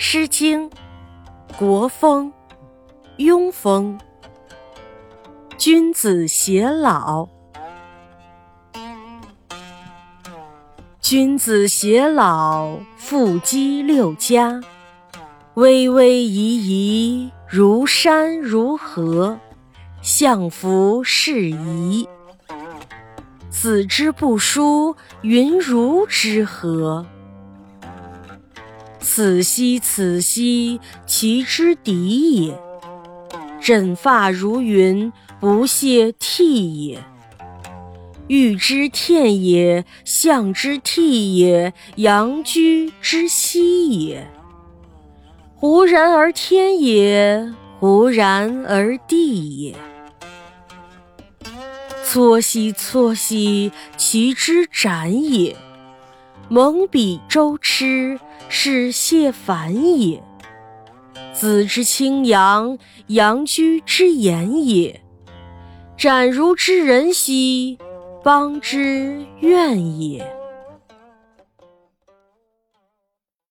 诗经·国风·庸风。君子偕老，君子偕老，复姬六家。巍巍夷夷，如山如河，相弗适宜。子之不淑，云如之何？此兮此兮，其之敌也。枕发如云，不泄涕也。欲之天也，象之涕也，阳居之息也。忽然而天也，忽然而地也。错兮错兮，其之斩也。蒙彼周痴，是谢反也。子之清扬，阳居之言也。展如之人兮，邦之怨也。